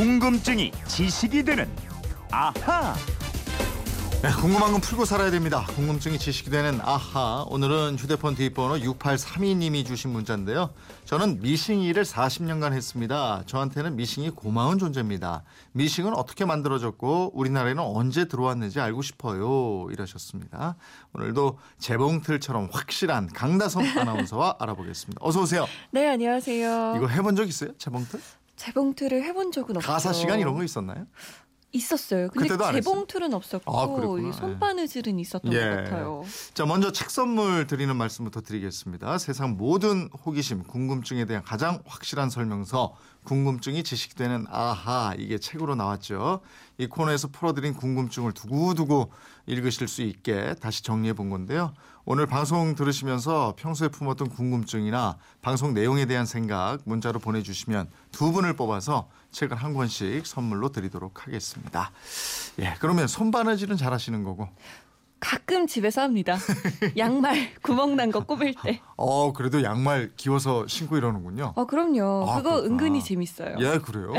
궁금증이 지식이 되는 아하. 네, 궁금한 건 풀고 살아야 됩니다. 궁금증이 지식이 되는 아하. 오늘은 휴대폰 뒷번호 6832님이 주신 문자인데요. 저는 미싱 일을 40년간 했습니다. 저한테는 미싱이 고마운 존재입니다. 미싱은 어떻게 만들어졌고 우리나라에는 언제 들어왔는지 알고 싶어요. 이러셨습니다. 오늘도 재봉틀처럼 확실한 강다솜 아나운서와 알아보겠습니다. 어서 오세요. 네, 안녕하세요. 이거 해본 적 있어요? 재봉틀? 재봉틀을 해본 적은 없어요. 가사 시간 이런 거 있었나요? 있었어요. 근데? 재봉틀은 없었고 아. 이 손바느질은 있었던 예. 것 같아요. 자, 먼저 책 선물 드리는 말씀부터 드리겠습니다. 세상 모든 호기심, 궁금증에 대한 가장 확실한 설명서, 궁금증이 지식되는 아하, 이게 책으로 나왔죠. 이 코너에서 풀어드린 궁금증을 두고두고 읽으실 수 있게 다시 정리해 본 건데요. 오늘 방송 들으시면서 평소에 품었던 궁금증이나 방송 내용에 대한 생각 문자로 보내주시면 두 분을 뽑아서 책을 한 권씩 선물로 드리도록 하겠습니다. 예, 그러면 손바느질은 잘 하시는 거고 가끔 집에서 합니다. 양말 구멍 난 거 꼽을 때. 어, 그래도 양말 기워서 신고 이러는군요. 어, 그럼요. 아, 그거 그렇구나. 은근히 재밌어요. 예, 그래요?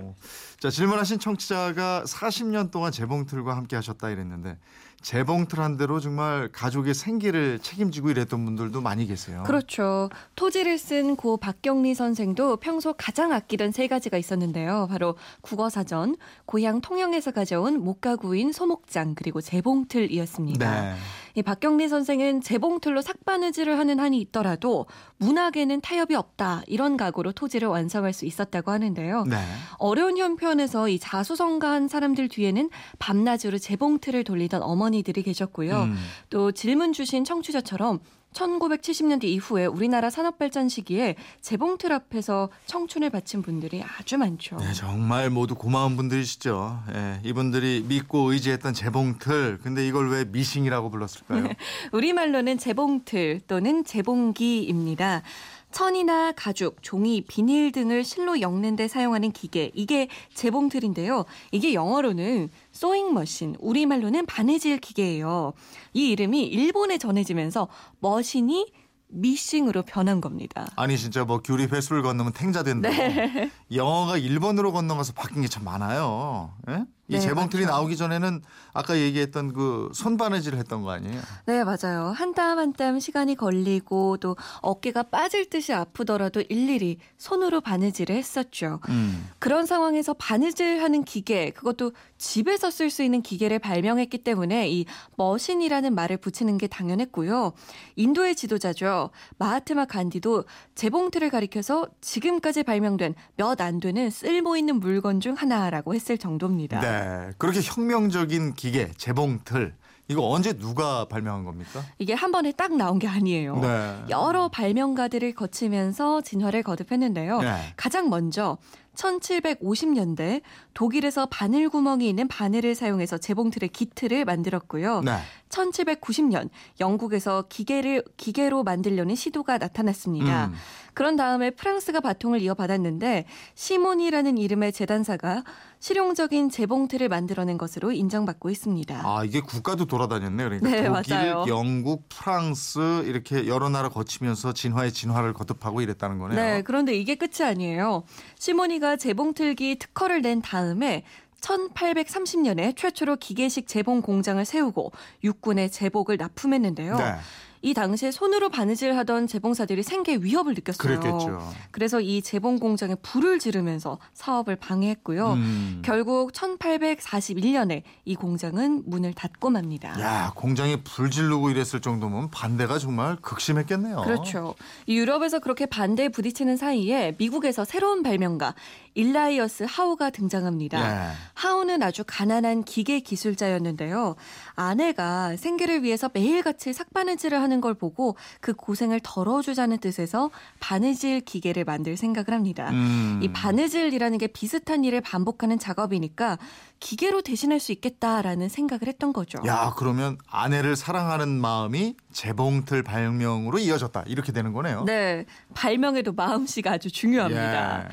오. 자, 질문하신 청취자가 40년 동안 재봉틀과 함께 하셨다 이랬는데 재봉틀 한 대로 정말 가족의 생계를 책임지고 이랬던 분들도 많이 계세요. 그렇죠. 토지를 쓴 고 박경리 선생도 평소 가장 아끼던 세 가지가 있었는데요. 바로 국어사전, 고향 통영에서 가져온 목가구인 소목장, 그리고 재봉틀이었습니다. 네. 이 박경리 선생은 재봉틀로 삭바느질을 하는 한이 있더라도 문학에는 타협이 없다 이런 각오로 토지를 완성할 수 있었다고 하는데요. 네. 어려운 형편에서 이 자수성가한 사람들 뒤에는 밤낮으로 재봉틀을 돌리던 어머니들이 계셨고요. 음. 또 질문 주신 청취자처럼 1970년대 이후에 우리나라 산업 발전 시기에 재봉틀 앞에서 청춘을 바친 분들이 아주 많죠. 네, 정말 모두 고마운 분들이시죠. 예, 이분들이 믿고 의지했던 재봉틀. 근데 이걸 왜 미싱이라고 불렀을까요? 우리말로는 재봉틀 또는 재봉기입니다. 천이나 가죽, 종이, 비닐 등을 실로 엮는 데 사용하는 기계. 이게 재봉틀인데요. 이게 영어로는 소잉 머신, 우리말로는 바느질 기계예요. 이 이름이 일본에 전해지면서 머신이 미싱으로 변한 겁니다. 아니 진짜 뭐 귤이 회수를 건너면 탱자 된다. 네. 영어가 일본으로 건너가서 바뀐 게 참 많아요. 예? 이 네, 재봉틀이 맞죠. 나오기 전에는 아까 얘기했던 그 손바느질을 했던 거 아니에요? 네, 맞아요. 한 땀 한 땀 시간이 걸리고 또 어깨가 빠질 듯이 아프더라도 일일이 손으로 바느질을 했었죠. 음. 그런 상황에서 바느질하는 기계, 그것도 집에서 쓸 수 있는 기계를 발명했기 때문에 이 머신이라는 말을 붙이는 게 당연했고요. 인도의 지도자죠. 마하트마 간디도 재봉틀을 가리켜서 지금까지 발명된 몇 안 되는 쓸모 있는 물건 중 하나라고 했을 정도입니다. 네. 그렇게 혁명적인 기계, 재봉틀. 이거 언제 누가 발명한 겁니까? 이게 한 번에 딱 나온 게 아니에요. 네. 여러 발명가들을 거치면서 진화를 거듭했는데요. 네. 가장 먼저 1750년대 독일에서 바늘 구멍이 있는 바늘을 사용해서 재봉틀의 기틀을 만들었고요. 네. 1790년 영국에서 기계를 기계로 만들려는 시도가 나타났습니다. 음. 그런 다음에 프랑스가 바통을 이어받았는데 시몬이라는 이름의 재단사가 실용적인 재봉틀을 만들어낸 것으로 인정받고 있습니다. 아, 이게 국가도 돌아다녔네. 그러니까 네, 독일, 맞아요. 영국, 프랑스 이렇게 여러 나라 거치면서 진화의 진화를 거듭하고 이랬다는 거네요. 네, 그런데 이게 끝이 아니에요. 시 모니가 재봉틀기 특허를 낸 다음에 1830년에 최초로 기계식 재봉 공장을 세우고 육군에 제복을 납품했는데요. 네. 이 당시에 손으로 바느질 하던 재봉사들이 생계 위협을 느꼈어요. 그랬겠죠. 그래서 이 재봉 공장에 불을 지르면서 사업을 방해했고요. 음. 결국 1841년에 이 공장은 문을 닫고 맙니다. 야, 공장에 불 지르고 이랬을 정도면 반대가 정말 극심했겠네요. 그렇죠. 이 유럽에서 그렇게 반대에 부딪히는 사이에 미국에서 새로운 발명가 일라이어스 하우가 등장합니다. 예. 하우는 아주 가난한 기계 기술자였는데요. 아내가 생계를 위해서 매일같이 삭바느질을 하는 걸 보고 그 고생을 덜어주자는 뜻에서 바느질 기계를 만들 생각을 합니다. 음. 이 바느질이라는 게 비슷한 일을 반복하는 작업이니까 기계로 대신할 수 있겠다라는 생각을 했던 거죠. 야, 그러면 아내를 사랑하는 마음이 재봉틀 발명으로 이어졌다. 이렇게 되는 거네요. 네, 발명에도 마음씨가 아주 중요합니다. 예.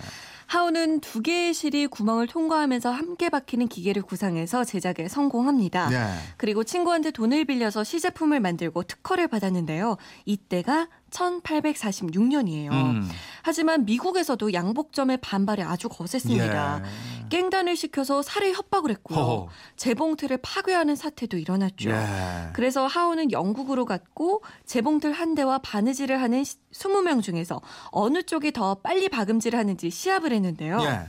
하우는 두 개의 실이 구멍을 통과하면서 함께 박히는 기계를 구상해서 제작에 성공합니다. 예. 그리고 친구한테 돈을 빌려서 시제품을 만들고 특허를 받았는데요. 이때가 1846년이에요. 음. 하지만 미국에서도 양복점의 반발이 아주 거셌습니다. 예. 깽단을 시켜서 살해 협박을 했고요. 허허. 재봉틀을 파괴하는 사태도 일어났죠. 예. 그래서 하우는 영국으로 갔고 재봉틀 한 대와 바느질을 하는 20명 중에서 어느 쪽이 더 빨리 박음질을 하는지 시합을 했는데요. 예.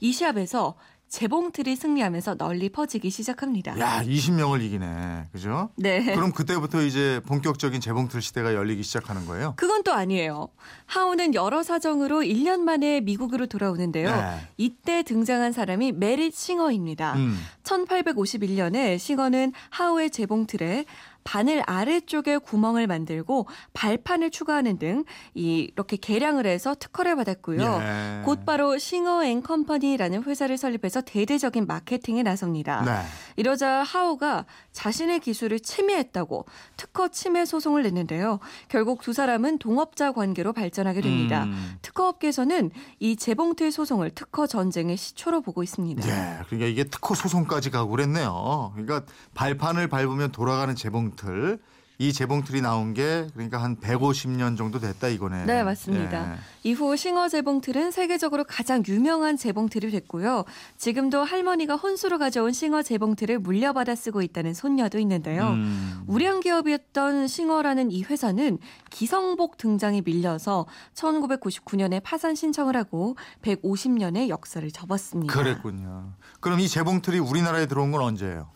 이 시합에서 재봉틀이 승리하면서 널리 퍼지기 시작합니다. 야, 20명을 이기네. 그죠? 네. 그럼 그때부터 이제 본격적인 재봉틀 시대가 열리기 시작하는 거예요. 그건 또 아니에요. 하우는 여러 사정으로 1년 만에 미국으로 돌아오는데요. 네. 이때 등장한 사람이 메릿 싱어입니다. 음. 1851년에 싱어는 하우의 재봉틀에 바늘 아래쪽에 구멍을 만들고 발판을 추가하는 등 이렇게 개량을 해서 특허를 받았고요. 예. 곧바로 싱어 앤 컴퍼니라는 회사를 설립해서 대대적인 마케팅에 나섭니다. 네. 이러자 하우가 자신의 기술을 침해했다고 특허 침해 소송을 냈는데요. 결국 두 사람은 동업자 관계로 발전하게 됩니다. 음. 특허업계에서는 이 재봉틀 소송을 특허 전쟁의 시초로 보고 있습니다. 예, 그러니까 이게 특허 소송까지 가고 그랬네요. 그러니까 발판을 밟으면 돌아가는 재봉틀. 이 재봉틀이 나온 게 그러니까 한 150년 정도 됐다 이거네. 네, 맞습니다. 예. 이후 싱어 재봉틀은 세계적으로 가장 유명한 재봉틀이 됐고요. 지금도 할머니가 혼수로 가져온 싱어 재봉틀을 물려받아 쓰고 있다는 손녀도 있는데요. 음. 우량 기업이었던 싱어라는 이 회사는 기성복 등장이 밀려서 1999년에 파산 신청을 하고 150년의 역사를 접었습니다. 그랬군요. 그럼 이 재봉틀이 우리나라에 들어온 건 언제예요?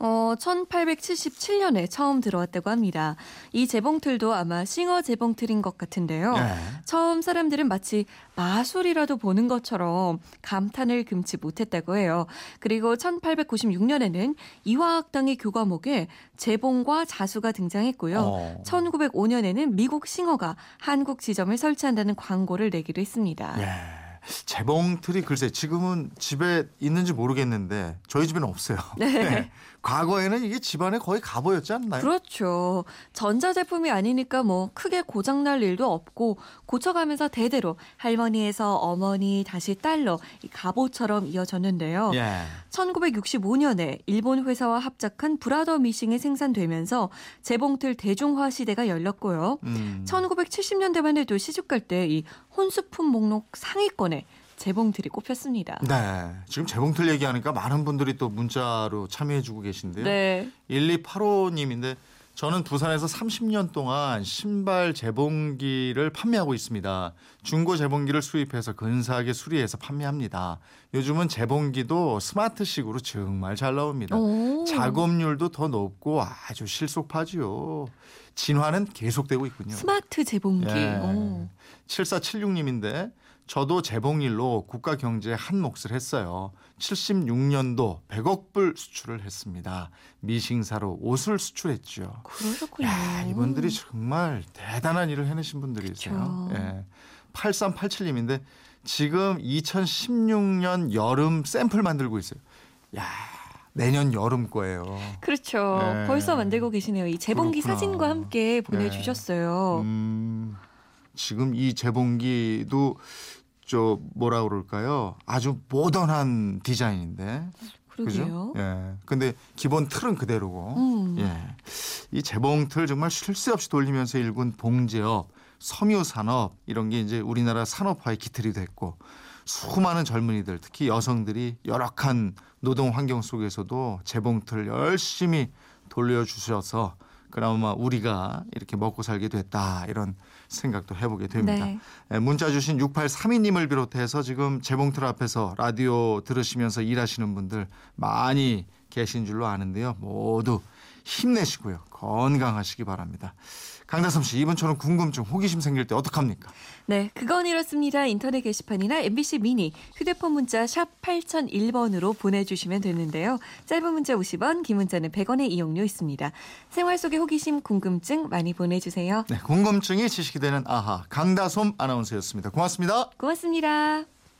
어, 1877년에 처음 들어왔다고 합니다. 이 재봉틀도 아마 싱어 재봉틀인 것 같은데요. 예. 처음 사람들은 마치 마술이라도 보는 것처럼 감탄을 금치 못했다고 해요. 그리고 1896년에는 이화학당의 교과목에 재봉과 자수가 등장했고요. 어. 1905년에는 미국 싱어가 한국 지점을 설치한다는 광고를 내기로 했습니다. 예. 재봉틀이 글쎄 지금은 집에 있는지 모르겠는데 저희 집에는 없어요. 네. 과거에는 이게 집안에 거의 가보였지 않나요? 그렇죠. 전자제품이 아니니까 뭐 크게 고장날 일도 없고 고쳐가면서 대대로 할머니에서 어머니 다시 딸로 이 갑오처럼 이어졌는데요. 예. 1965년에 일본 회사와 합작한 브라더 미싱이 생산되면서 재봉틀 대중화 시대가 열렸고요. 음. 1970년대만 해도 시집갈 때 이 혼수품 목록 상위권에 재봉틀이 꼽혔습니다. 네. 지금 재봉틀 얘기하니까 많은 분들이 또 문자로 참여해주고 계신데요. 네. 1285님인데 저는 부산에서 30년 동안 신발 재봉기를 판매하고 있습니다. 중고 재봉기를 수입해서 근사하게 수리해서 판매합니다. 요즘은 재봉기도 스마트식으로 정말 잘 나옵니다. 오. 작업률도 더 높고 아주 실속파지요. 진화는 계속되고 있군요. 스마트 재봉기. 예. 오. 7476님인데 저도 재봉일로 국가 경제에 한 몫을 했어요. 76년도 100억 불 수출을 했습니다. 미싱사로 옷을 수출했죠. 그러셨군요. 야, 이분들이 정말 대단한 일을 해내신 분들이세요. 예. 8387님인데 지금 2016년 여름 샘플 만들고 있어요. 야, 내년 여름 거예요. 그렇죠. 네. 벌써 만들고 계시네요. 이 재봉기 그렇구나. 사진과 함께 보내주셨어요. 음, 지금 이 재봉기도 저 뭐라 그럴까요? 아주 모던한 디자인인데. 그러게요. 그죠? 예. 근데 기본 틀은 그대로고. 음. 예. 이 재봉틀 정말 쉴 새 없이 돌리면서 일군 봉제업, 섬유 산업 이런 게 이제 우리나라 산업화의 기틀이 됐고 수많은 젊은이들 특히 여성들이 열악한 노동 환경 속에서도 재봉틀 열심히 돌려주셔서 그나마 우리가 이렇게 먹고 살게 됐다 이런 생각도 해보게 됩니다. 네. 예, 문자 주신 6832님을 비롯해서 지금 재봉틀 앞에서 라디오 들으시면서 일하시는 분들 많이 계신 줄로 아는데요. 모두 힘내시고요. 건강하시기 바랍니다. 강다솜 씨, 이번처럼 궁금증, 호기심 생길 때 어떡합니까? 네, 그건 이렇습니다. 인터넷 게시판이나 MBC 미니, 휴대폰 문자 샵 8001번으로 보내주시면 되는데요. 짧은 문자 50원, 긴 문자는 100원의 이용료 있습니다. 생활 속의 호기심, 궁금증 많이 보내주세요. 네, 궁금증이 지식이 되는 아하, 강다솜 아나운서였습니다. 고맙습니다. 고맙습니다.